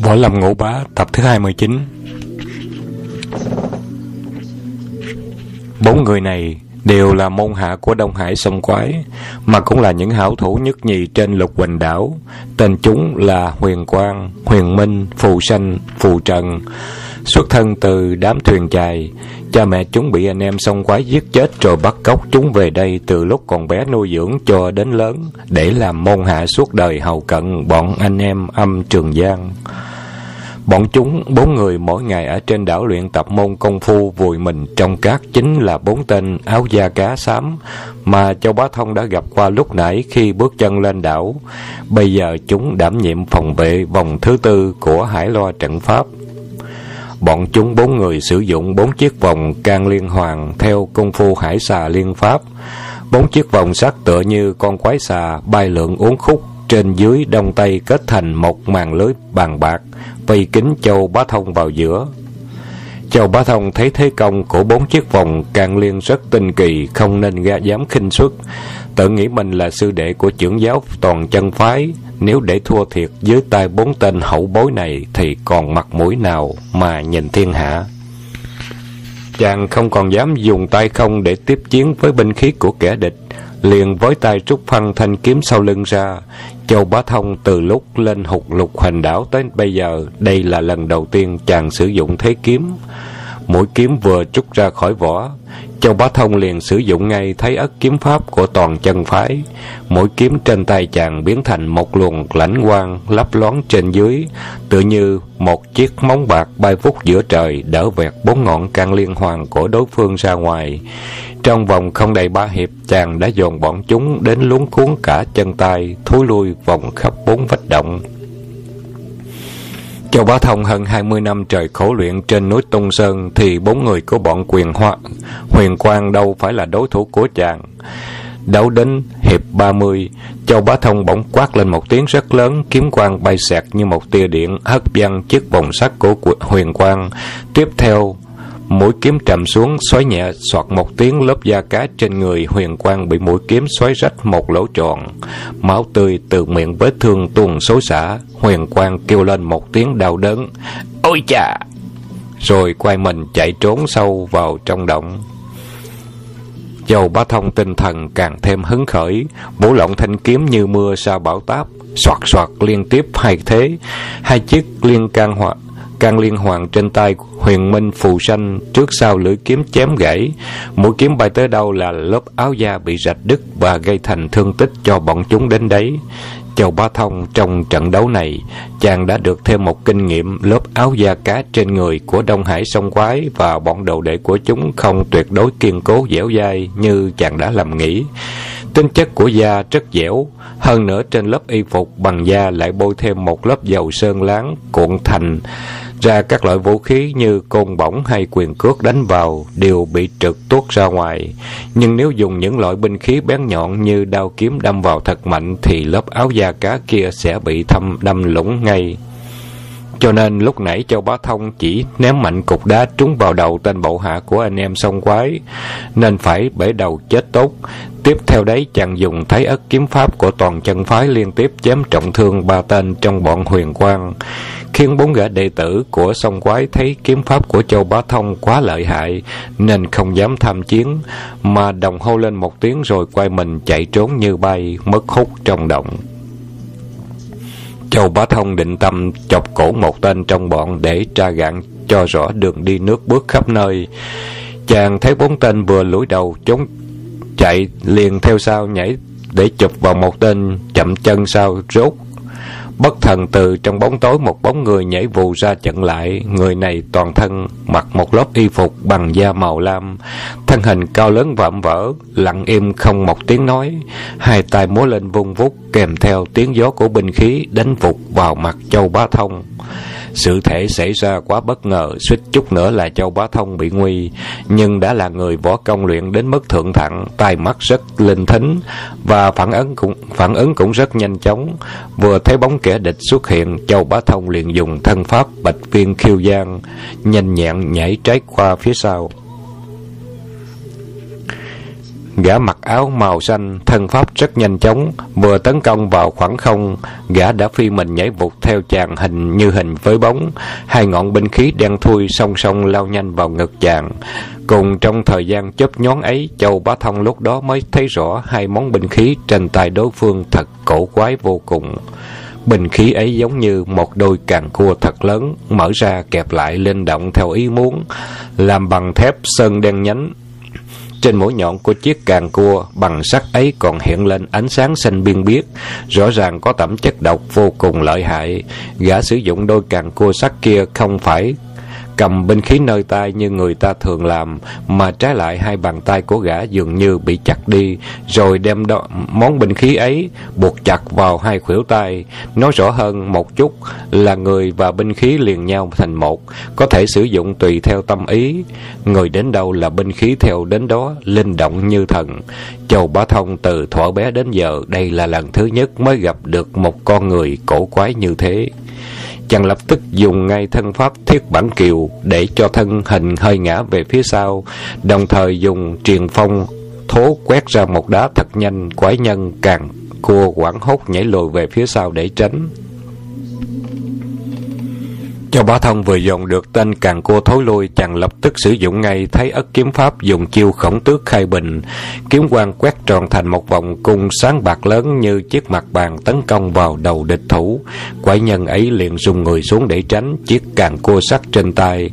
Võ Lâm Ngũ Bá tập thứ 29 Bốn người này đều là môn hạ của Đông Hải sông Quái, mà cũng là những hảo thủ nhất nhì trên lục quỳnh đảo. Tên chúng là Huyền Quang, Huyền Minh, Phù Sanh, Phù Trần, xuất thân từ đám thuyền chài. Cha mẹ chúng bị anh em sông Quái giết chết rồi bắt cóc chúng về đây từ lúc còn bé nuôi dưỡng cho đến lớn, để làm môn hạ suốt đời hầu cận bọn anh em âm Trường Giang. Bọn chúng, bốn người mỗi ngày ở trên đảo luyện tập môn công phu vùi mình trong cát chính là bốn tên áo da cá xám mà Châu Bá Thông đã gặp qua lúc nãy khi bước chân lên đảo. Bây giờ chúng đảm nhiệm phòng vệ vòng thứ tư của Hải Loa trận pháp. Bọn chúng bốn người sử dụng bốn chiếc vòng can liên hoàng theo công phu hải xà liên pháp. Bốn chiếc vòng sắt tựa như con quái xà bay lượn uốn khúc trên dưới đông tây kết thành một màn lưới bàn bạc, vây kính châu bá thông vào giữa châu bá thông thấy thế công của bốn chiếc vòng càng liên rất tinh kỳ, không nên ga dám khinh suất tự nghĩ mình là sư đệ của trưởng giáo toàn chân phái. Nếu để thua thiệt dưới tay bốn tên hậu bối này thì còn mặt mũi nào mà nhìn thiên hạ? Chàng không còn dám dùng tay không để tiếp chiến với binh khí của kẻ địch. Liền với tay rút phăng thanh kiếm sau lưng ra, châu bá thông từ lúc lên hụt lục hoành đảo tới bây giờ, đây là lần đầu tiên chàng sử dụng thế kiếm. Mũi kiếm vừa trút ra khỏi vỏ châu bá thông liền sử dụng ngay thấy ất kiếm pháp của toàn chân phái mỗi kiếm trên tay chàng biến thành một luồng lãnh quang lấp loáng trên dưới tựa như một chiếc móng bạc bay vút giữa trời đỡ vẹt bốn ngọn can liên hoàn của đối phương ra ngoài trong vòng không đầy ba hiệp, chàng đã dồn bọn chúng đến luống cuốn cả chân tay, thối lui vòng khắp bốn vách động. Châu Bá Thông hơn hai mươi năm trời khổ luyện trên núi Tung Sơn thì bốn người của bọn quyền hoa, huyền quang đâu phải là đối thủ của chàng. Đấu đến hiệp ba mươi Châu Bá Thông bỗng quát lên một tiếng rất lớn, kiếm quang bay xẹt như một tia điện, hất văng chiếc vòng sắt của huyền quang. Tiếp theo, mũi kiếm trầm xuống xoáy nhẹ soạt một tiếng lớp da cá trên người huyền quang bị mũi kiếm xoáy rách một lỗ tròn. Máu tươi từ miệng vết thương tuôn xối xả huyền quang kêu lên một tiếng đau đớn. Ôi chà! Rồi quay mình chạy trốn sâu vào trong động. Châu bá thông tinh thần càng thêm hứng khởi, bổ lộng thanh kiếm như mưa sa bão táp, soạt soạt liên tiếp hai thế, hai chiếc liên can hoạt can liên hoàng trên tay huyền minh phù sanh trước sau lưỡi kiếm chém gãy. Mũi kiếm bay tới đâu là lớp áo da bị rạch đứt và gây thành thương tích cho bọn chúng đến đấy. Châu Bá Thông trong trận đấu này, chàng đã được thêm một kinh nghiệm lớp áo da cá trên người của Đông Hải sông quái và bọn đầu đệ của chúng không tuyệt đối kiên cố dẻo dai như chàng đã làm nghĩ. Tính chất của da rất dẻo, hơn nữa trên lớp y phục bằng da lại bôi thêm một lớp dầu sơn láng cuộn thành ra các loại vũ khí như côn bổng hay quyền cước đánh vào đều bị trượt tuốt ra ngoài. Nhưng nếu dùng những loại binh khí bén nhọn như đao kiếm đâm vào thật mạnh thì lớp áo da cá kia sẽ bị thâm đâm lũng ngay. Cho nên lúc nãy Châu Bá Thông chỉ ném mạnh cục đá trúng vào đầu tên bộ hạ của anh em sông quái, nên phải bể đầu chết tốt. Tiếp theo đấy chàng dùng thấy ất kiếm pháp của toàn chân phái liên tiếp chém trọng thương ba tên trong bọn huyền quang khiến bốn gã đệ tử của sông quái thấy kiếm pháp của châu bá thông quá lợi hại nên không dám tham chiến mà đồng hô lên một tiếng rồi quay mình chạy trốn như bay mất hút trong động châu bá thông định tâm chọc cổ một tên trong bọn để tra gạn cho rõ đường đi nước bước khắp nơi. Chàng thấy bốn tên vừa lủi đầu trốn chạy liền theo sau nhảy để chụp vào một tên chậm chân sau, rốt Bất thần từ trong bóng tối một bóng người nhảy vù ra chặn lại. Người này toàn thân mặc một lớp y phục bằng da màu lam. Thân hình cao lớn vạm vỡ, lặng im không một tiếng nói. Hai tay múa lên vung vút kèm theo tiếng gió của binh khí đánh vụt vào mặt châu bá thông. Sự thể xảy ra quá bất ngờ, suýt chút nữa là Châu Bá Thông bị nguy, nhưng đã là người võ công luyện đến mức thượng thặng, tai mắt rất linh thính và phản ứng cũng phản ứng cũng rất nhanh chóng. Vừa thấy bóng kẻ địch xuất hiện, Châu Bá Thông liền dùng thân pháp bạch viên khiêu giang, nhanh nhẹn nhảy trái qua phía sau. Gã mặc áo màu xanh, thân pháp rất nhanh chóng, vừa tấn công vào khoảng không, gã đã phi mình nhảy vụt theo chàng hình như hình với bóng. Hai ngọn binh khí đen thui song song lao nhanh vào ngực chàng. Cùng trong thời gian chớp nhón ấy, Châu Bá Thông lúc đó mới thấy rõ hai món binh khí trên tay đối phương thật cổ quái vô cùng. Bình khí ấy giống như một đôi càng cua thật lớn, mở ra kẹp lại lên động theo ý muốn, làm bằng thép sơn đen nhánh. Trên mũi nhọn của chiếc càng cua bằng sắt ấy còn hiện lên ánh sáng xanh biên biếc, rõ ràng có tẩm chất độc vô cùng lợi hại. Gã sử dụng đôi càng cua sắt kia không phải cầm binh khí nơi tay như người ta thường làm, mà trái lại hai bàn tay của gã dường như bị chặt đi, rồi đem đó, món binh khí ấy buộc chặt vào hai khuỷu tay. Nói rõ hơn một chút là người và binh khí liền nhau thành một, có thể sử dụng tùy theo tâm ý. Người đến đâu là binh khí theo đến đó, linh động như thần. Châu Bá Thông từ thuở bé đến giờ, đây là lần thứ nhất mới gặp được một con người cổ quái như thế chàng lập tức dùng ngay thân pháp thiết bản kiều để cho thân hình hơi ngã về phía sau, đồng thời dùng truyền phong thố quét ra một đá thật nhanh, quái nhân càng cua quảng hốt nhảy lùi về phía sau để tránh. Châu bá thông vừa dồn được tên càng cô thối lui, chàng lập tức sử dụng ngay thấy ất kiếm pháp dùng chiêu khổng tước khai bình. Kiếm quang quét tròn thành một vòng cung sáng bạc lớn như chiếc mặt bàn tấn công vào đầu địch thủ. Quái nhân ấy liền dùng người xuống để tránh chiếc càng cô sắt trên tay,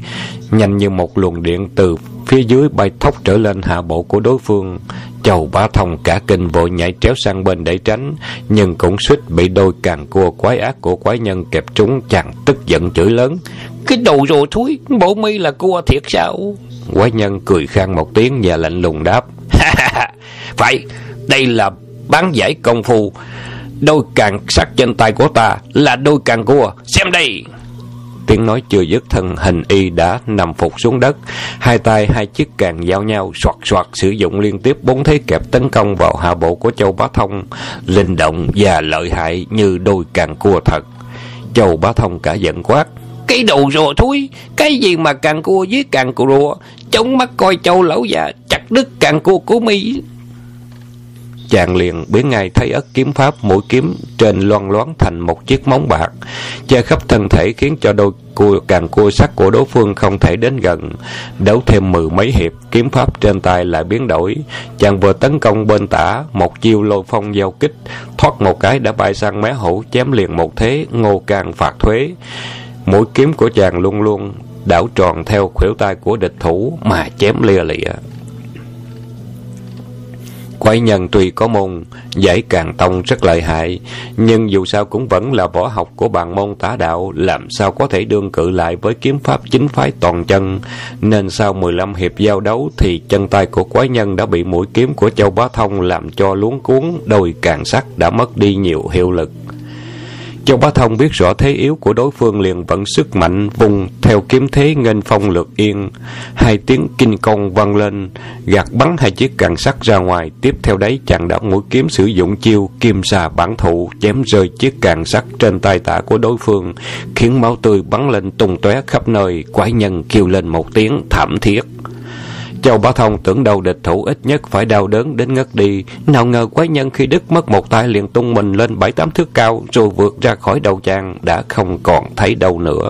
nhanh như một luồng điện từ phía dưới bay thốc trở lên hạ bộ của đối phương. Chầu bá thông cả kinh vội nhảy tréo sang bên để tránh, nhưng cũng suýt bị đôi càng cua quái ác của quái nhân kẹp trúng chàng tức giận chửi lớn. Cái đồ rồ thúi, bộ mi là cua thiệt sao? Quái nhân cười khang một tiếng và lạnh lùng đáp. Phải, đây là bán giải công phu. Đôi càng sắt trên tay của ta là đôi càng cua. Xem đây! Tiếng nói chưa dứt thân hình y đã nằm phục xuống đất. Hai tay hai chiếc càng giao nhau soạt soạt sử dụng liên tiếp bốn thế kẹp tấn công vào hạ bộ của Châu Bá Thông. Linh động và lợi hại như đôi càng cua thật. Châu Bá Thông cả giận quát. Cái đồ rùa thúi, cái gì mà càng cua với càng cua rùa, chống mắt coi châu lão già, chặt đứt càng cua của mi chàng liền biến ngay thấy ất kiếm pháp mũi kiếm trên loan loáng thành một chiếc móng bạc, che khắp thân thể khiến cho đôi cua, càng cua sắt của đối phương không thể đến gần. Đấu thêm mười mấy hiệp, kiếm pháp trên tay lại biến đổi. Chàng vừa tấn công bên tả, một chiêu lôi phong giao kích, thoát một cái đã bay sang mé hữu chém liền một thế, ngô càng phạt thuế. Mũi kiếm của chàng luôn luôn đảo tròn theo khuỷu tay của địch thủ mà chém lia lịa. Quái nhân tuy có môn giải càng tông rất lợi hại, nhưng dù sao cũng vẫn là võ học của bàn môn tả đạo, làm sao có thể đương cự lại với kiếm pháp chính phái toàn chân. Nên sau 15 hiệp giao đấu thì chân tay của quái nhân đã bị mũi kiếm của Châu Bá Thông làm cho luống cuốn, đôi càng sắt đã mất đi nhiều hiệu lực. Châu Bá Thông biết rõ thế yếu của đối phương liền vận sức mạnh vùng theo kiếm thế nghênh phong lược yên. Hai tiếng kinh công vang lên, gạt bắn hai chiếc càng sắt ra ngoài. Tiếp theo đấy chàng đã mũi kiếm sử dụng chiêu kim xà bản thụ chém rơi chiếc càng sắt trên tay tả của đối phương, khiến máu tươi bắn lên tung tóe khắp nơi. Quái nhân kêu lên một tiếng thảm thiết. Châu Bá Thông tưởng đầu địch thủ ít nhất phải đau đớn đến ngất đi. Nào ngờ quái nhân khi đứt mất một tay liền tung mình lên bảy tám thước cao rồi vượt ra khỏi đầu chàng đã không còn thấy đâu nữa.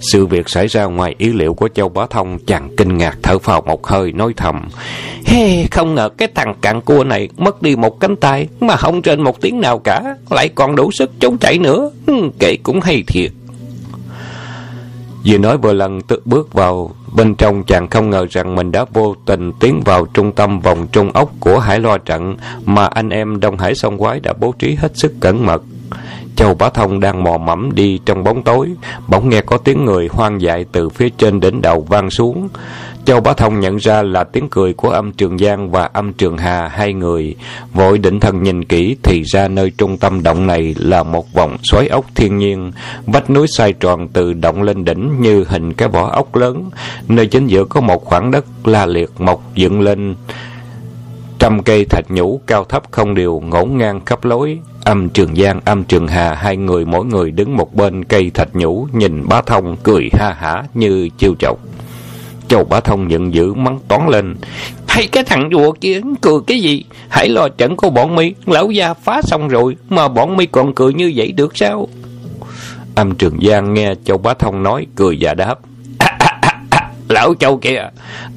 Sự việc xảy ra ngoài ý liệu của Châu Bá Thông chàng kinh ngạc thở phào một hơi nói thầm. Hey, không ngờ cái thằng cạn cua này mất đi một cánh tay mà không trên một tiếng nào cả, lại còn đủ sức chống chạy nữa. Kệ cũng hay thiệt. Vừa nói vừa lần tự bước vào bên trong chàng không ngờ rằng mình đã vô tình tiến vào trung tâm vòng trung ốc của hải loa trận mà anh em Đông Hải sông quái đã bố trí hết sức cẩn mật. Châu Bá Thông đang mò mẫm đi trong bóng tối, bỗng nghe có tiếng người hoang dại từ phía trên đỉnh đầu vang xuống. Châu Bá Thông nhận ra là tiếng cười của âm Trường Giang và âm Trường Hà hai người. Vội định thần nhìn kỹ thì ra nơi trung tâm động này là một vòng xoáy ốc thiên nhiên. Vách núi xoay tròn từ động lên đỉnh như hình cái vỏ ốc lớn. Nơi chính giữa có một khoảng đất la liệt mọc dựng lên. Trăm cây thạch nhũ cao thấp không đều ngổn ngang khắp lối. Âm Trường Giang, âm Trường Hà hai người mỗi người đứng một bên cây thạch nhũ nhìn Bá Thông cười ha hả như chiêu chọc. Châu Bá Thông giận dữ mắng toán lên. Hay cái thằng rùa kia cười cái gì? Hãy lo trận của bọn mi lão gia phá xong rồi, mà bọn mi còn cười như vậy được sao? Âm Trường Giang nghe Châu Bá Thông nói, cười và đáp. Lão Châu kìa,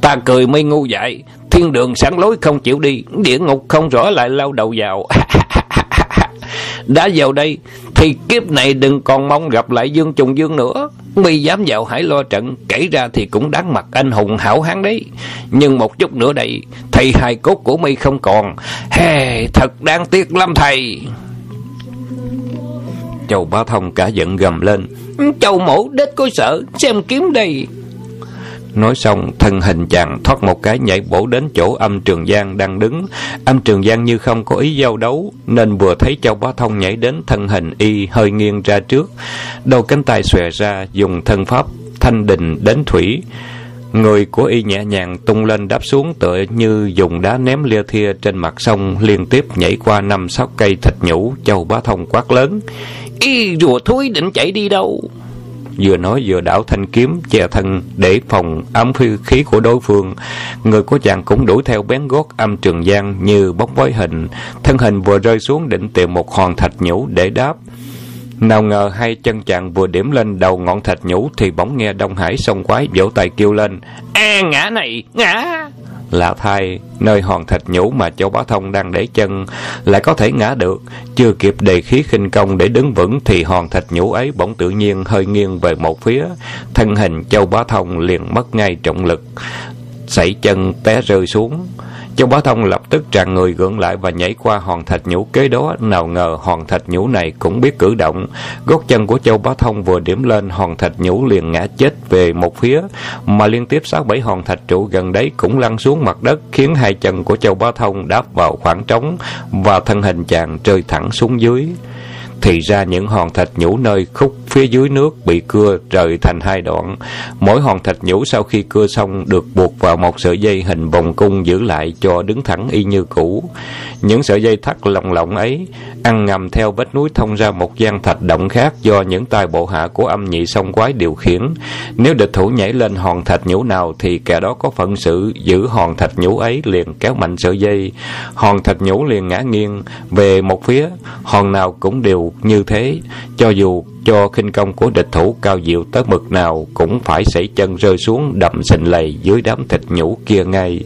ta cười mi ngu dại, thiên đường sáng lối không chịu đi, địa ngục không rõ lại lao đầu vào. Đã vào đây, thì kiếp này đừng còn mong gặp lại Dương Trùng Dương nữa. Mi dám vào hải lo trận, kể ra thì cũng đáng mặt anh hùng hảo hán đấy. Nhưng một chút nữa đây, thầy hài cốt của mi không còn. Hè, thật đáng tiếc lắm thầy. Châu Bá Thông cả giận gầm lên. Châu mổ đết có sợ, xem kiếm đây. Nói xong, thân hình chàng thoát một cái nhảy bổ đến chỗ âm Trường Giang đang đứng. Âm Trường Giang như không có ý giao đấu, nên vừa thấy Châu Bá Thông nhảy đến thân hình y hơi nghiêng ra trước. Đầu cánh tay xòe ra, dùng thân pháp thanh đình đến thủy. Người của y nhẹ nhàng tung lên đáp xuống tựa như dùng đá ném lia thia trên mặt sông liên tiếp nhảy qua năm sáu cây thịt nhũ, Châu Bá Thông quát lớn. Y rùa thúi định chạy đi đâu? Vừa nói vừa đảo thanh kiếm che thân để phòng ám phi khí của đối phương. Người của chàng cũng đuổi theo bén gót âm trường giang như bóng vói hình. Thân hình vừa rơi xuống định tìm một hòn thạch nhũ để đáp nào ngờ hai chân chàng vừa điểm lên đầu ngọn thạch nhũ thì bỗng nghe đông hải sông quái vỗ tay kêu lên. A ngã này ngã! Lạ thay nơi hòn thạch nhũ mà châu bá thông đang để chân lại có thể ngã được. Chưa kịp đề khí khinh công để đứng vững thì hòn thạch nhũ ấy bỗng tự nhiên hơi nghiêng về một phía. Thân hình châu bá thông liền mất ngay trọng lực. Sảy chân té rơi xuống Châu Bá Thông lập tức tràn người gượng lại và nhảy qua hòn thạch nhũ kế đó, nào ngờ hòn thạch nhũ này cũng biết cử động. Gót chân của Châu Bá Thông vừa điểm lên, hòn thạch nhũ liền ngã chết về một phía, mà liên tiếp sáu bảy hòn thạch trụ gần đấy cũng lăn xuống mặt đất, khiến hai chân của Châu Bá Thông đáp vào khoảng trống và thân hình chàng rơi thẳng xuống dưới. Thì ra những hòn thạch nhũ nơi khúc phía dưới nước bị cưa rời thành hai đoạn. Mỗi hòn thạch nhũ sau khi cưa xong được buộc vào một sợi dây hình vòng cung giữ lại cho đứng thẳng y như cũ. Những sợi dây thắt lồng lộng ấy ăn ngầm theo vách núi thông ra một gian thạch động khác do những tay bộ hạ của âm nhị sông quái điều khiển. Nếu địch thủ nhảy lên hòn thạch nhũ nào thì kẻ đó có phận sự giữ hòn thạch nhũ ấy liền kéo mạnh sợi dây. Hòn thạch nhũ liền ngã nghiêng về một phía, hòn nào cũng đều như thế, cho dù cho khinh công của địch thủ cao diệu tới mực nào cũng phải sẩy chân rơi xuống đầm sình lầy dưới đám thịt nhũ kia ngay.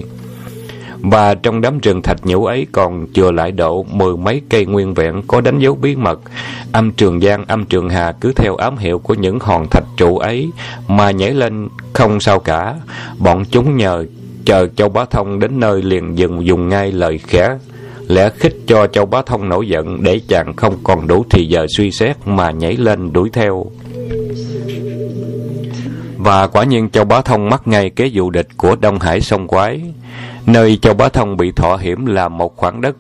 Và trong đám rừng thạch nhũ ấy còn chừa lại độ mười mấy cây nguyên vẹn có đánh dấu bí mật. Âm Trường Giang, âm Trường Hà cứ theo ám hiệu của những hòn thạch trụ ấy mà nhảy lên không sao cả. Bọn chúng nhờ chờ Châu Bá Thông đến nơi liền dừng dùng ngay lời khẽ lẽ khích cho Châu Bá Thông nổi giận để chàng không còn đủ thì giờ suy xét mà nhảy lên đuổi theo. Và quả nhiên Châu Bá Thông mắc ngay kế dụ địch của Đông Hải sông Quái. Nơi Châu Bá Thông bị thọ hiểm là một khoảng đất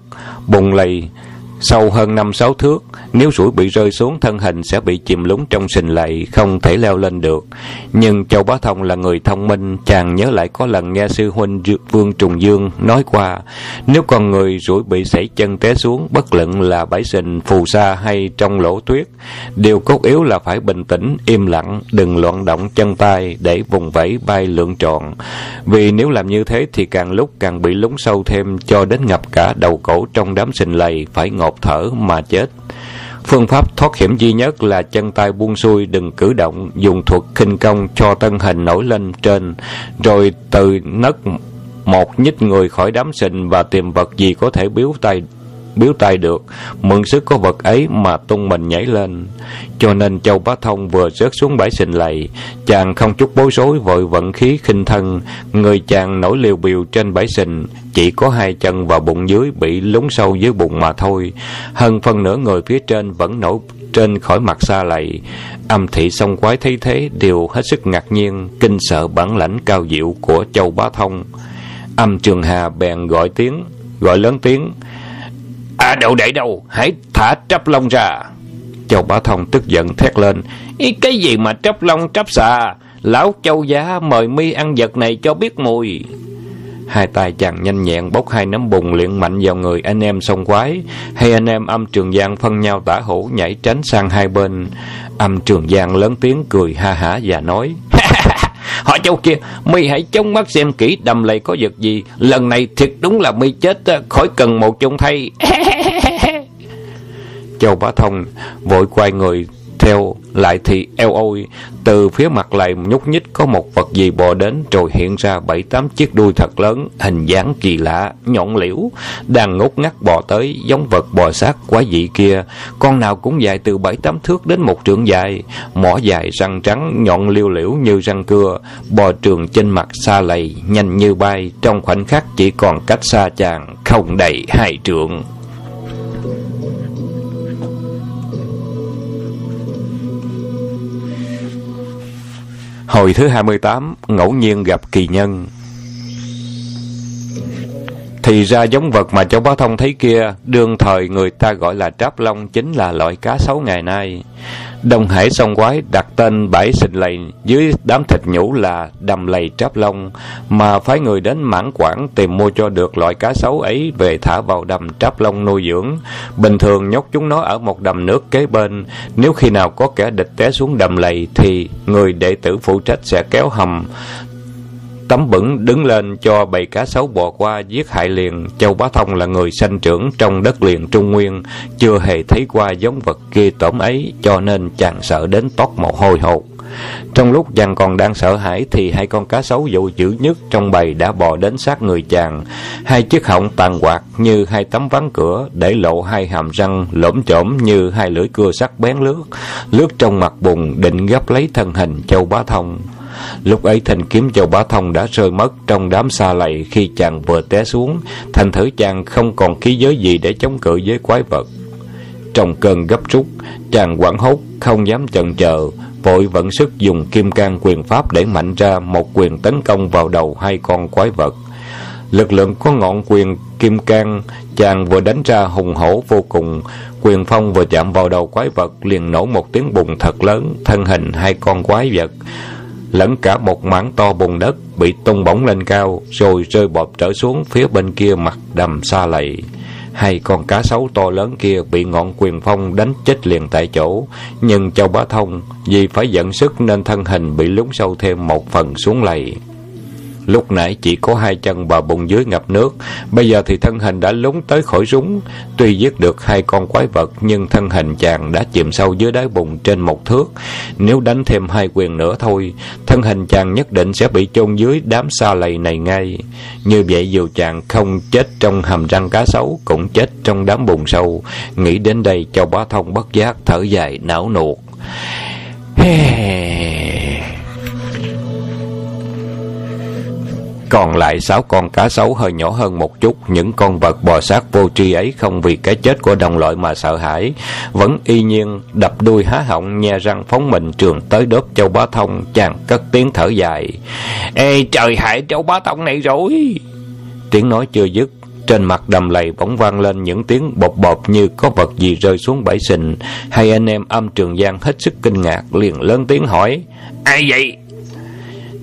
bùng lầy Sâu hơn năm sáu thước, nếu sủi bị rơi xuống thân hình sẽ bị chìm lúng trong sình lầy, không thể leo lên được. Nhưng Châu Bá Thông là người thông minh, chàng nhớ lại có lần nghe sư huynh Vương Trùng Dương nói qua, nếu con người rủi bị sảy chân té xuống, bất luận là bãi sình, phù sa hay trong lỗ tuyết, điều cốt yếu là phải bình tĩnh, im lặng, đừng loạn động chân tay để vùng vẫy bay lượn tròn. Vì nếu làm như thế thì càng lúc càng bị lúng sâu thêm cho đến ngập cả đầu cổ trong đám sình lầy phải ngột ngột thở mà chết. Phương pháp thoát hiểm duy nhất là chân tay buông xuôi đừng cử động, dùng thuật khinh công cho thân hình nổi lên trên, rồi từ nấc một nhích người khỏi đám sình và tìm vật gì có thể biếu tay biếu tay được, mượn sức có vật ấy mà tung mình nhảy lên. Cho nên Châu Bá Thông vừa rớt xuống bãi sình lầy, chàng không chút bối rối vội vận khí khinh thân, người chàng nổi liều biều trên bãi sình, chỉ có hai chân và bụng dưới bị lún sâu dưới bụng mà thôi. Hơn phân nửa người phía trên vẫn nổi trên khỏi mặt xa lầy. Âm thị song quái thấy thế đều hết sức ngạc nhiên, kinh sợ bản lãnh cao diệu của Châu Bá Thông. Âm Trường Hà bèn gọi tiếng, gọi lớn tiếng, À đậu để đâu. Hãy thả trắp lông ra. Châu Bá Thông tức giận thét lên. Ý, cái gì mà trắp lông trắp xà? Lão châu giá mời mi ăn vật này cho biết mùi. Hai tay chàng nhanh nhẹn bốc hai nắm bùn luyện mạnh vào người anh em sông quái. Hay anh em âm trường giang phân nhau tả hữu nhảy tránh sang hai bên. Âm trường giang lớn tiếng cười ha hả và nói Họ châu kia, mi hãy chống mắt xem kỹ đầm lầy có vật gì. Lần này thiệt đúng là mi chết khỏi cần một chung thay. Châu Bá Thông vội quay người theo lại thì eo ôi, từ phía mặt lại nhúc nhích có một vật gì bò đến rồi hiện ra bảy tám chiếc đuôi thật lớn, hình dáng kỳ lạ nhọn liễu, đang ngốt ngắt bò tới giống vật bò sát quá dị kia. Con nào cũng dài từ bảy tám thước đến một trượng dài, mỏ dài răng trắng, nhọn liêu liễu như răng cưa. Bò trường trên mặt xa lầy, nhanh như bay, trong khoảnh khắc chỉ còn cách xa chàng không đầy hai trượng. Hồi thứ 28, ngẫu nhiên gặp kỳ nhân. Thì ra giống vật mà châu Bá Thông thấy kia, đương thời người ta gọi là tráp long chính là loại cá sấu ngày nay. Đông Hải sông quái đặt tên bãi xình lầy dưới đám thịt nhũ là đầm lầy tráp long, mà phái người đến mãn quảng tìm mua cho được loại cá sấu ấy về thả vào đầm tráp long nuôi dưỡng. Bình thường nhốt chúng nó ở một đầm nước kế bên, nếu khi nào có kẻ địch té xuống đầm lầy thì người đệ tử phụ trách sẽ kéo hầm tấm bẩn đứng lên cho bầy cá sấu bò qua giết hại liền. Châu bá thông là người sanh trưởng trong đất liền trung nguyên, chưa hề thấy qua giống vật kia tổm ấy, cho nên chàng sợ đến toát mồ hôi hột. Trong lúc chàng còn đang sợ hãi thì hai con cá sấu dụ dữ nhất trong bầy đã bò đến sát người chàng. Hai chiếc họng tàn quạt như hai tấm ván cửa để lộ hai hàm răng lõm chổm như hai lưỡi cưa sắc bén lướt. Lướt trong mặt bùn định gấp lấy thân hình châu bá thông. Lúc ấy thanh kiếm châu bá thông đã rơi mất trong đám xa lầy khi chàng vừa té xuống, thành thử chàng không còn khí giới gì để chống cự với quái vật. Trong cơn gấp rút, chàng quảng hốt, không dám chần chờ, vội vận sức dùng kim can quyền pháp để mạnh ra một quyền tấn công vào đầu hai con quái vật. Lực lượng có ngọn quyền kim can, chàng vừa đánh ra hùng hổ vô cùng, quyền phong vừa chạm vào đầu quái vật liền nổ một tiếng bùng thật lớn, thân hình hai con quái vật lẫn cả một mảng to bùn đất bị tung bổng lên cao, rồi rơi bọt trở xuống phía bên kia mặt đầm xa lầy. Hai con cá sấu to lớn kia bị ngọn quyền phong đánh chết liền tại chỗ. Nhưng châu bá thông vì phải dẫn sức nên thân hình bị lún sâu thêm một phần xuống lầy. Lúc nãy chỉ có hai chân và bụng dưới ngập nước, bây giờ thì thân hình đã lún tới khỏi rúng. Tuy giết được hai con quái vật, nhưng thân hình chàng đã chìm sâu dưới đáy bùn trên một thước. Nếu đánh thêm hai quyền nữa thôi, thân hình chàng nhất định sẽ bị chôn dưới đám sa lầy này ngay. Như vậy dù chàng không chết trong hầm răng cá sấu, cũng chết trong đám bùn sâu. Nghĩ đến đây, Châu Bá Thông bất giác thở dài não nuột. Còn lại sáu con cá sấu hơi nhỏ hơn một chút, những con vật bò sát vô tri ấy không vì cái chết của đồng loại mà sợ hãi, vẫn y nhiên đập đuôi há họng nhe răng phóng mình trường tới đốt châu bá thông, chàng cất tiếng thở dài. Ê trời hại châu bá thông này rồi! Tiếng nói chưa dứt, trên mặt đầm lầy bỗng vang lên những tiếng bột bột như có vật gì rơi xuống bãi sình. Hai anh em âm trường giang hết sức kinh ngạc, liền lớn tiếng hỏi. Ai vậy?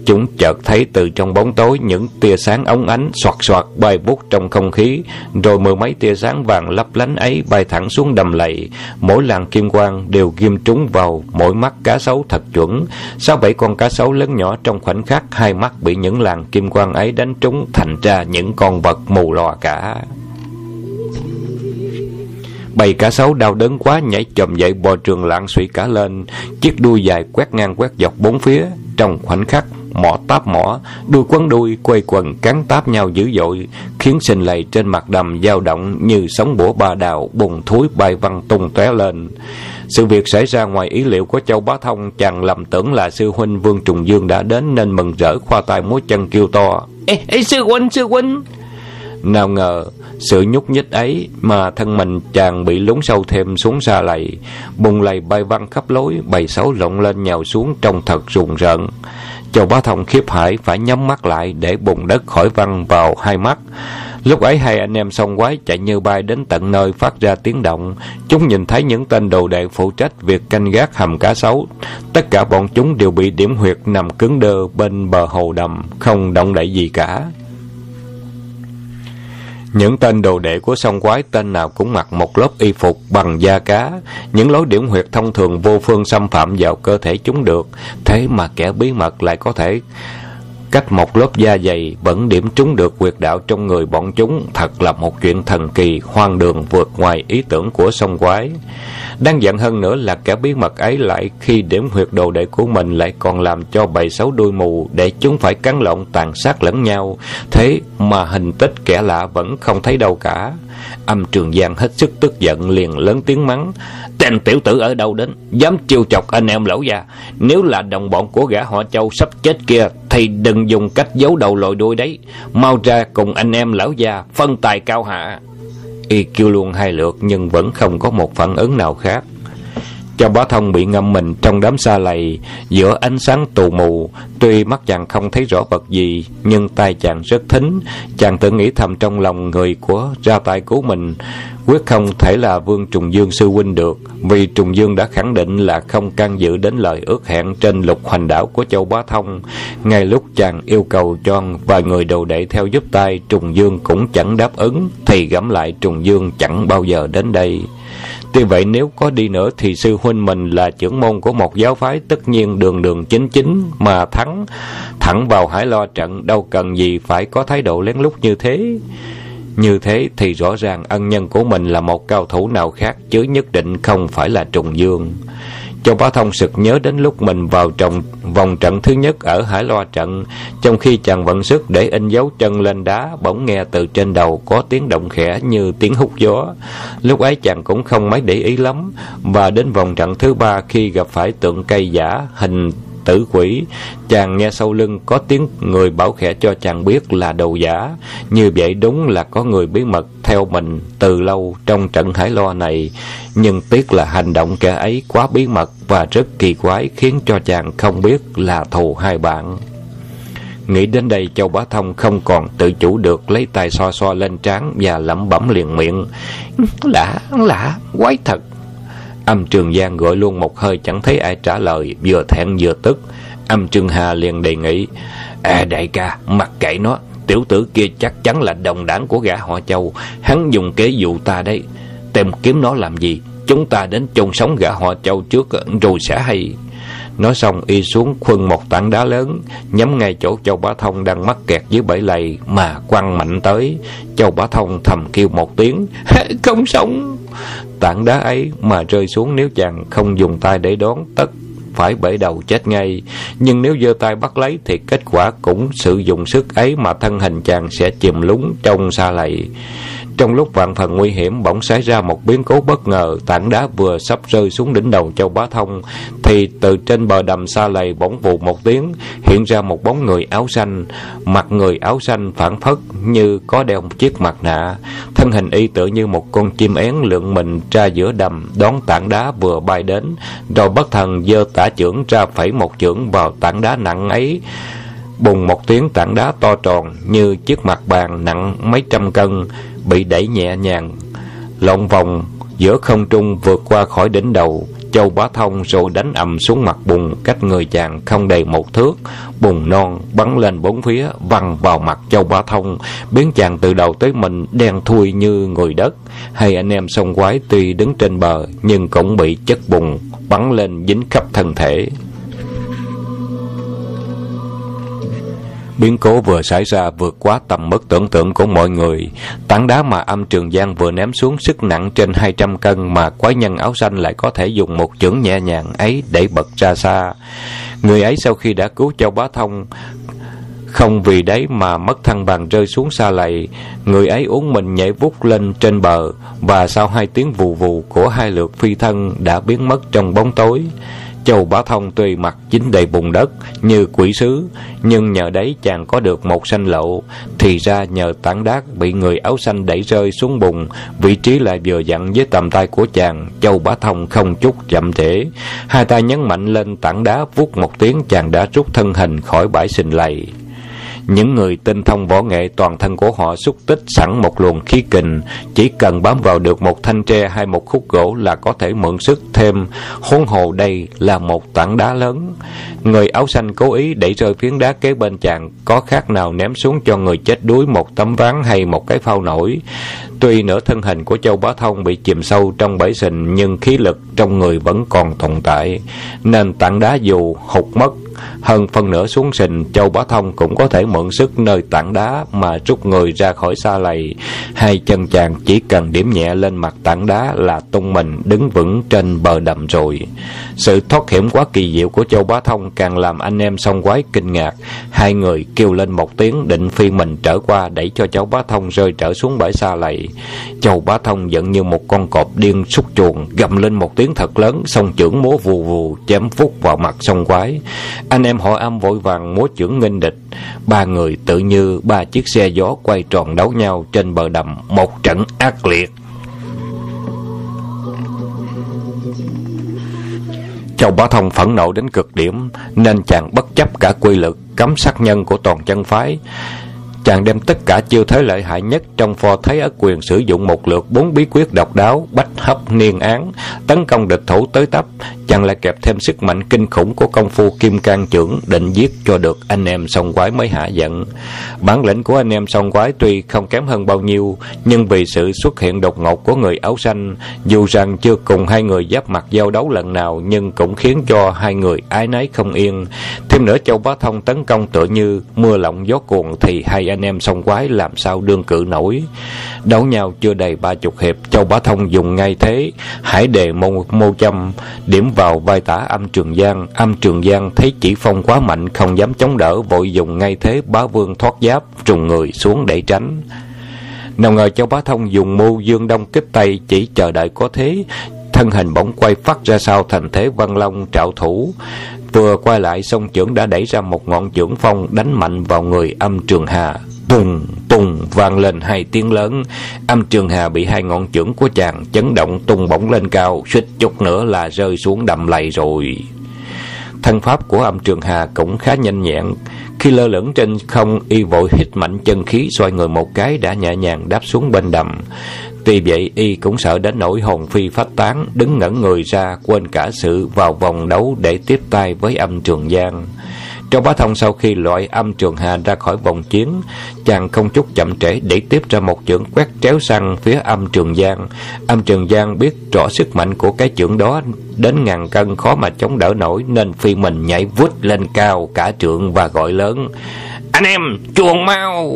Chúng chợt thấy từ trong bóng tối những tia sáng ống ánh soạt soạt bay bút trong không khí, rồi mười mấy tia sáng vàng lấp lánh ấy bay thẳng xuống đầm lầy. Mỗi làn kim quang đều ghim trúng vào mỗi mắt cá sấu thật chuẩn. Sáu bảy con cá sấu lớn nhỏ trong khoảnh khắc, hai mắt bị những làn kim quang ấy đánh trúng thành ra những con vật mù lòa cả. Bầy cá sấu đau đớn quá nhảy chồm dậy bò trường lạng suy cả lên, chiếc đuôi dài quét ngang quét dọc bốn phía. Trong khoảnh khắc, mỏ táp mỏ, đuôi quấn đuôi quay quần cắn táp nhau dữ dội, khiến sinh lầy trên mặt đầm dao động như sóng bủa ba đào, bùng thúi bay văng tung tóe lên. Sự việc xảy ra ngoài ý liệu của Châu Bá Thông, chàng lầm tưởng là sư huynh Vương Trùng Dương đã đến nên mừng rỡ khoa tay múa chân kêu to. Ê, ê sư huynh, sư huynh! Nào ngờ, sự nhúc nhích ấy mà thân mình chàng bị lún sâu thêm xuống xa lầy, bùng lầy bay văng khắp lối, bầy sấu lộn lên nhào xuống trông thật rùng rợn. Châu Bá Thông khiếp hải phải nhắm mắt lại để bùn đất khỏi văng vào hai mắt. Lúc ấy hai anh em song quái chạy như bay đến tận nơi phát ra tiếng động. Chúng nhìn thấy những tên đồ đệ phụ trách việc canh gác hầm cá sấu. Tất cả bọn chúng đều bị điểm huyệt nằm cứng đơ bên bờ hồ đầm, không động đậy gì cả. Những tên đồ đệ của sông quái tên nào cũng mặc một lớp y phục bằng da cá, những lối điểm huyệt thông thường vô phương xâm phạm vào cơ thể chúng được, thế mà kẻ bí mật lại có thể cách một lớp da dày vẫn điểm trúng được quyệt đạo trong người bọn chúng thật là một chuyện thần kỳ, hoang đường vượt ngoài ý tưởng của sông quái. Đáng giận hơn nữa là kẻ bí mật ấy lại khi điểm huyệt đồ đệ của mình lại còn làm cho bầy xấu đuôi mù để chúng phải cắn lộn tàn sát lẫn nhau. Thế mà hình tích kẻ lạ vẫn không thấy đâu cả âm trường giang hết sức tức giận, liền lớn tiếng mắng, tên tiểu tử ở đâu đến? Dám chiêu chọc anh em lão già. Nếu là đồng bọn của gã họ châu sắp chết kia, thì đừng dùng cách giấu đầu lội đuôi đấy. Mau ra cùng anh em lão già, phân tài cao hạ. Y kêu luôn hai lượt, nhưng vẫn không có một phản ứng nào khác cho bá thông bị ngâm mình trong đám xa lầy giữa ánh sáng tù mù. Tuy mắt chàng không thấy rõ vật gì, nhưng tai chàng rất thính. Chàng tự nghĩ thầm trong lòng người của ra tay cứu mình. Quyết không thể là vương trùng dương sư huynh được, vì trùng dương đã khẳng định là không can dự đến lời ước hẹn trên lục hoành đảo của châu bá thông. Ngay lúc chàng yêu cầu cho vài người đầu đệ theo giúp tay trùng dương cũng chẳng đáp ứng, thì gẫm lại trùng dương chẳng bao giờ đến đây. Tuy vậy, nếu có đi nữa thì sư huynh mình là trưởng môn của một giáo phái, tất nhiên đường đường chính chính mà thắng, thẳng vào hải lo trận, đâu cần gì phải có thái độ lén lút như thế. Như thế thì rõ ràng ân nhân của mình là một cao thủ nào khác, chứ nhất định không phải là trùng dương. Châu Bá Thông sực nhớ đến lúc mình vào trong vòng trận thứ nhất ở Hải Loa trận, trong khi chàng vận sức để in dấu chân lên đá, bỗng nghe từ trên đầu có tiếng động khẽ như tiếng hút gió. Lúc ấy chàng cũng không mấy để ý lắm, và đến vòng trận thứ ba khi gặp phải tượng cây giả hình tử quỷ. Chàng nghe sau lưng có tiếng người bảo khẽ cho chàng biết là đầu giả. Như vậy đúng là có người bí mật theo mình từ lâu trong trận hải lo này. Nhưng tiếc là hành động kẻ ấy quá bí mật và rất kỳ quái khiến cho chàng không biết là thù hai bạn. Nghĩ đến đây, châu bá thông không còn tự chủ được lấy tay xoa xoa lên trán và lẩm bẩm liền miệng. Lạ lạ, quái thật. Âm Trường Giang gọi luôn một hơi chẳng thấy ai trả lời, vừa thẹn vừa tức. Âm Trường Hà liền đề nghị, À đại ca, mặc kệ nó, tiểu tử kia chắc chắn là đồng đảng của gã họ châu, hắn dùng kế dụ ta đấy. Tìm kiếm nó làm gì? Chúng ta đến chôn sống gã họ châu trước rồi sẽ hay. Nói xong y xuống khuân một tảng đá lớn, nhắm ngay chỗ Châu Bá Thông đang mắc kẹt dưới bẫy lầy mà quăng mạnh tới. Châu Bá Thông thầm kêu một tiếng, không sống. Tảng đá ấy mà rơi xuống nếu chàng không dùng tay để đón, tất phải bể đầu chết ngay. Nhưng nếu giơ tay bắt lấy thì kết quả cũng sử dụng sức ấy mà thân hình chàng sẽ chìm lún trong xa lầy. Trong lúc vạn phần nguy hiểm bỗng xảy ra một biến cố bất ngờ, tảng đá vừa sắp rơi xuống đỉnh đầu Châu Bá Thông, thì từ trên bờ đầm xa lầy bỗng vù một tiếng, hiện ra một bóng người áo xanh, mặt người áo xanh phản phất như có đeo một chiếc mặt nạ. Thân hình y tựa như một con chim én lượn mình ra giữa đầm, đón tảng đá vừa bay đến, rồi bất thần giơ tả chưởng ra phẩy một chưởng vào tảng đá nặng ấy. Bùng một tiếng tảng đá to tròn như chiếc mặt bàn nặng mấy trăm cân, bị đẩy nhẹ nhàng. Lộn vòng giữa không trung vượt qua khỏi đỉnh đầu châu bá thông rồi đánh ầm xuống mặt bùn cách người chàng không đầy một thước. Bùn non bắn lên bốn phía văng vào mặt châu bá thông. Biến chàng từ đầu tới mình đen thui như người đất. Hai anh em sông quái tuy đứng trên bờ nhưng cũng bị chất bùn bắn lên dính khắp thân thể. Biến cố vừa xảy ra vượt quá tầm mức tưởng tượng của mọi người. Tảng đá mà âm trường giang vừa ném xuống sức nặng trên 200 cân mà quái nhân áo xanh lại có thể dùng một chưởng nhẹ nhàng ấy để bật ra xa. Người ấy sau khi đã cứu Châu Bá Thông, không vì đấy mà mất thăng bằng rơi xuống xa lầy, người ấy uống mình nhảy vút lên trên bờ và sau hai tiếng vù vù của hai lượt phi thân đã biến mất trong bóng tối. Châu Bá Thông tuy mặt chính đầy bùn đất như quỷ sứ, nhưng nhờ đấy chàng có được một sanh lộ. Thì ra nhờ tảng đá bị người áo xanh đẩy rơi xuống bùn, vị trí lại vừa dặn với tầm tay của chàng. Châu Bá Thông không chút chậm trễ. Hai tay nhấn mạnh lên tảng đá vút một tiếng chàng đã rút thân hình khỏi bãi xình lầy. Những người tinh thông võ nghệ toàn thân của họ xúc tích sẵn một luồng khí kình, chỉ cần bám vào được một thanh tre hay một khúc gỗ là có thể mượn sức thêm, huống hồ đây là một tảng đá lớn. Người áo xanh cố ý đẩy rơi phiến đá kế bên chàng, có khác nào ném xuống cho người chết đuối một tấm ván hay một cái phao nổi. Tuy nửa thân hình của Châu Bá Thông bị chìm sâu trong bẫy sình nhưng khí lực trong người vẫn còn tồn tại, nên tảng đá dù hụt mất hơn phần nửa xuống sình, Châu Bá Thông cũng có thể mượn sức nơi tảng đá mà rút người ra khỏi xa lầy. Hai chân chàng chỉ cần điểm nhẹ lên mặt tảng đá là tung mình đứng vững trên bờ đầm rồi. Sự thoát hiểm quá kỳ diệu của Châu Bá Thông càng làm anh em song quái kinh ngạc. Hai người kêu lên một tiếng định phi mình trở qua đẩy cho Châu Bá Thông rơi trở xuống bãi xa lầy. Châu Bá Thông giận như một con cọp điên xúc chuồng, gầm lên một tiếng thật lớn, song trưởng múa vù vù chém phút vào mặt song quái. Anh em họ âm vội vàng múa chưởng nghênh địch. Ba người tự như ba chiếc xe gió quay tròn đấu nhau trên bờ đầm, một trận ác liệt. Châu Bá Thông phẫn nộ đến cực điểm, nên chàng bất chấp cả quy lực, cấm sát nhân của toàn chân phái. Chàng đem tất cả chiêu thế lợi hại nhất trong pho thấy ất quyền sử dụng một lượt bốn bí quyết độc đáo, bách hấp niên án, tấn công địch thủ tới tấp, chàng lại kẹp thêm sức mạnh kinh khủng của công phu kim can trưởng định giết cho được anh em song quái mới hạ giận. Bản lĩnh của anh em song quái tuy không kém hơn bao nhiêu, nhưng vì sự xuất hiện đột ngột của người áo xanh, dù rằng chưa cùng hai người giáp mặt giao đấu lần nào nhưng cũng khiến cho hai người ái nấy không yên. Thêm nữa Châu Bá Thông tấn công tựa như mưa lộng gió cuồng thì hai anh anh em song quái làm sao đương cự nổi. Đấu nhau chưa đầy ba chục hiệp, Châu Bá Thông dùng ngay thế, hải đề mô, mô châm, điểm vào vai tả âm Trường Giang. Âm Trường Giang thấy chỉ phong quá mạnh, không dám chống đỡ, vội dùng ngay thế bá vương thoát giáp, trùng người xuống để tránh. Nào ngờ Châu Bá Thông dùng mưu dương đông kích tay chỉ chờ đợi có thế, thân hình bỗng quay phát ra sau thành thế văn long trạo thủ. Vừa quay lại song trưởng đã đẩy ra một ngọn trưởng phong đánh mạnh vào người âm Trường Hà. Tùng, tùng vang lên hai tiếng lớn. Âm Trường Hà bị hai ngọn trưởng của chàng chấn động tung bổng lên cao, suýt chút nữa là rơi xuống đầm lầy rồi. Thân pháp của âm Trường Hà cũng khá nhanh nhẹn. Khi lơ lửng trên không, y vội hít mạnh chân khí xoay người một cái đã nhẹ nhàng đáp xuống bên đầm. Tuy vậy, y cũng sợ đến nỗi hồn phi phách tán, đứng ngẩn người ra, quên cả sự vào vòng đấu để tiếp tay với âm Trường Giang. Trong bá thông sau khi loại âm trường hà ra khỏi vòng chiến, chàng không chút chậm trễ để tiếp ra một chưởng quét tréo sang phía âm trường giang. Âm trường giang biết rõ sức mạnh của cái chưởng đó đến ngàn cân khó mà chống đỡ nổi nên phi mình nhảy vút lên cao cả trượng và gọi lớn. Anh em, chuồng mau!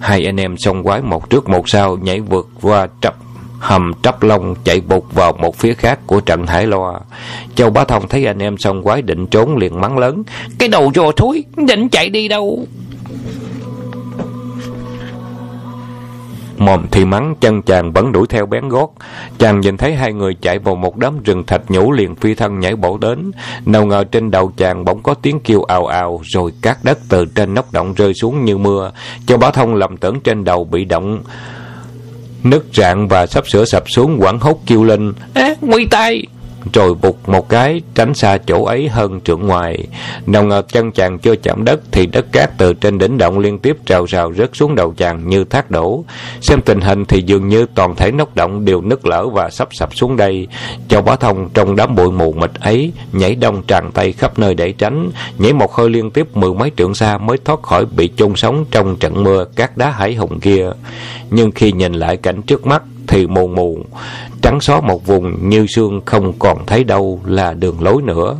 Hai anh em song quái một trước một sau nhảy vượt qua trập hầm trắp lông chạy bột vào một phía khác của trận hải loa. Châu Bá Thông thấy anh em xong quái định trốn liền mắng lớn. Cái đầu rồ thối định chạy đi đâu? Mồm thì mắng, chân chàng vẫn đuổi theo bén gót. Chàng nhìn thấy hai người chạy vào một đám rừng thạch nhũ liền phi thân nhảy bổ đến. Nào ngờ trên đầu chàng bỗng có tiếng kêu ào ào, rồi cát đất từ trên nóc động rơi xuống như mưa. Châu Bá Thông lầm tưởng trên đầu bị động nứt rạn và sắp sửa sập xuống quảng hốt kêu lên á nguy tai rồi bụt một cái tránh xa chỗ ấy hơn trượng ngoài. Nào ngờ chân chàng chưa chạm đất thì đất cát từ trên đỉnh động liên tiếp trào rào rớt xuống đầu chàng như thác đổ. Xem tình hình thì dường như toàn thể nóc động đều nứt lở và sắp sập xuống đây. Cho bá thông trong đám bụi mù mịt ấy nhảy đông tràn tay khắp nơi để tránh. Nhảy một hơi liên tiếp mười mấy trượng xa mới thoát khỏi bị chôn sống trong trận mưa cát đá hải hùng kia. Nhưng khi nhìn lại cảnh trước mắt thì mù mù trắng xóa một vùng như xương không còn thấy đâu là đường lối nữa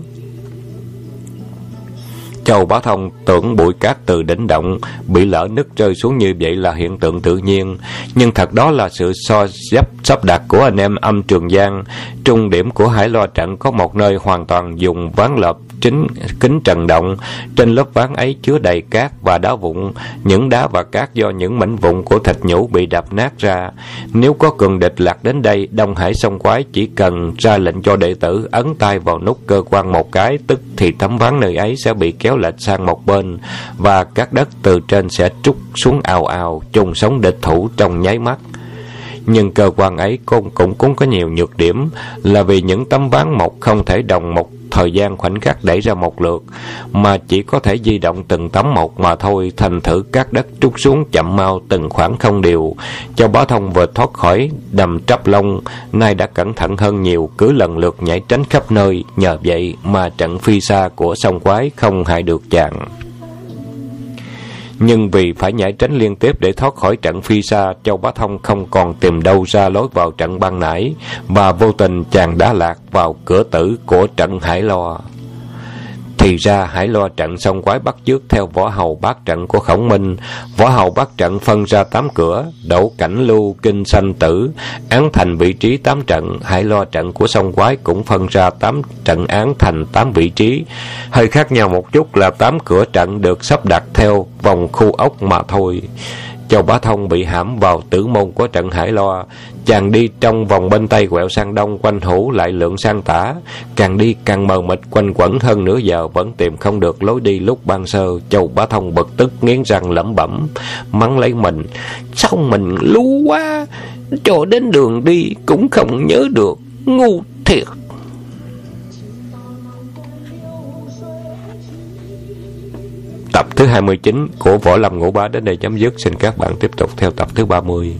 Châu Bá Thông tưởng bụi cát từ đỉnh động bị lỡ nứt rơi xuống như vậy là hiện tượng tự nhiên, nhưng thật đó là sự so dấp sắp đặt của anh em âm Trường Giang. Trung điểm của Hải Loa trận có một nơi hoàn toàn dùng ván lợp chính kính trần động, trên lớp ván ấy chứa đầy cát và đá vụn, những đá và cát do những mảnh vụn của thạch nhũ bị đập nát ra. Nếu có cường địch lạc đến đây, Đông Hải sông quái chỉ cần ra lệnh cho đệ tử ấn tay vào nút cơ quan một cái, tức thì tấm ván nơi ấy sẽ bị kéo lệch sang một bên và các đất từ trên sẽ trút xuống ào ào, chung sống địch thủ trong nháy mắt. Nhưng cơ quan ấy cũng cũng cũng có nhiều nhược điểm là vì những tấm ván một không thể đồng một thời gian khoảnh khắc đẩy ra một lượt, mà chỉ có thể di động từng tấm một mà thôi, thành thử các đất trút xuống chậm mau từng khoảng không đều. cho Bá Thông vừa thoát khỏi đầm trắp lông, nay đã cẩn thận hơn nhiều, cứ lần lượt nhảy tránh khắp nơi, nhờ vậy mà trận phi xa của sông quái không hại được chàng. Nhưng vì phải nhảy tránh liên tiếp để thoát khỏi trận phi xa, Châu Bá Thông không còn tìm đâu ra lối vào trận ban nãy, và vô tình chàng đã lạc vào cửa tử của trận Hải Lo. Thì ra Hải Lo trận sông quái bắt trước theo võ hầu bát trận của Khổng Minh. Võ hầu bát trận phân ra tám cửa, đậu cảnh lưu, kinh sanh tử, án thành vị trí tám trận. Hải Lo trận của sông quái cũng phân ra tám trận án thành tám vị trí. Hơi khác nhau một chút là tám cửa trận được sắp đặt theo vòng khu ốc mà thôi. Châu Bá Thông bị hãm vào tử môn của trận Hải Lo. Chàng đi trong vòng bên tay quẹo sang đông quanh hữu lại lượng sang tả. Càng đi càng mờ mịt quanh quẩn hơn nửa giờ vẫn tìm không được lối đi lúc ban sơ. Châu Bá Thông bực tức nghiến răng lẩm bẩm, mắng lấy mình. Sao mình lú quá, cho đến đường đi cũng không nhớ được, ngu thiệt. Tập thứ 29 của Võ Lâm Ngũ Bá đến đây chấm dứt. Xin các bạn tiếp tục theo tập thứ 30.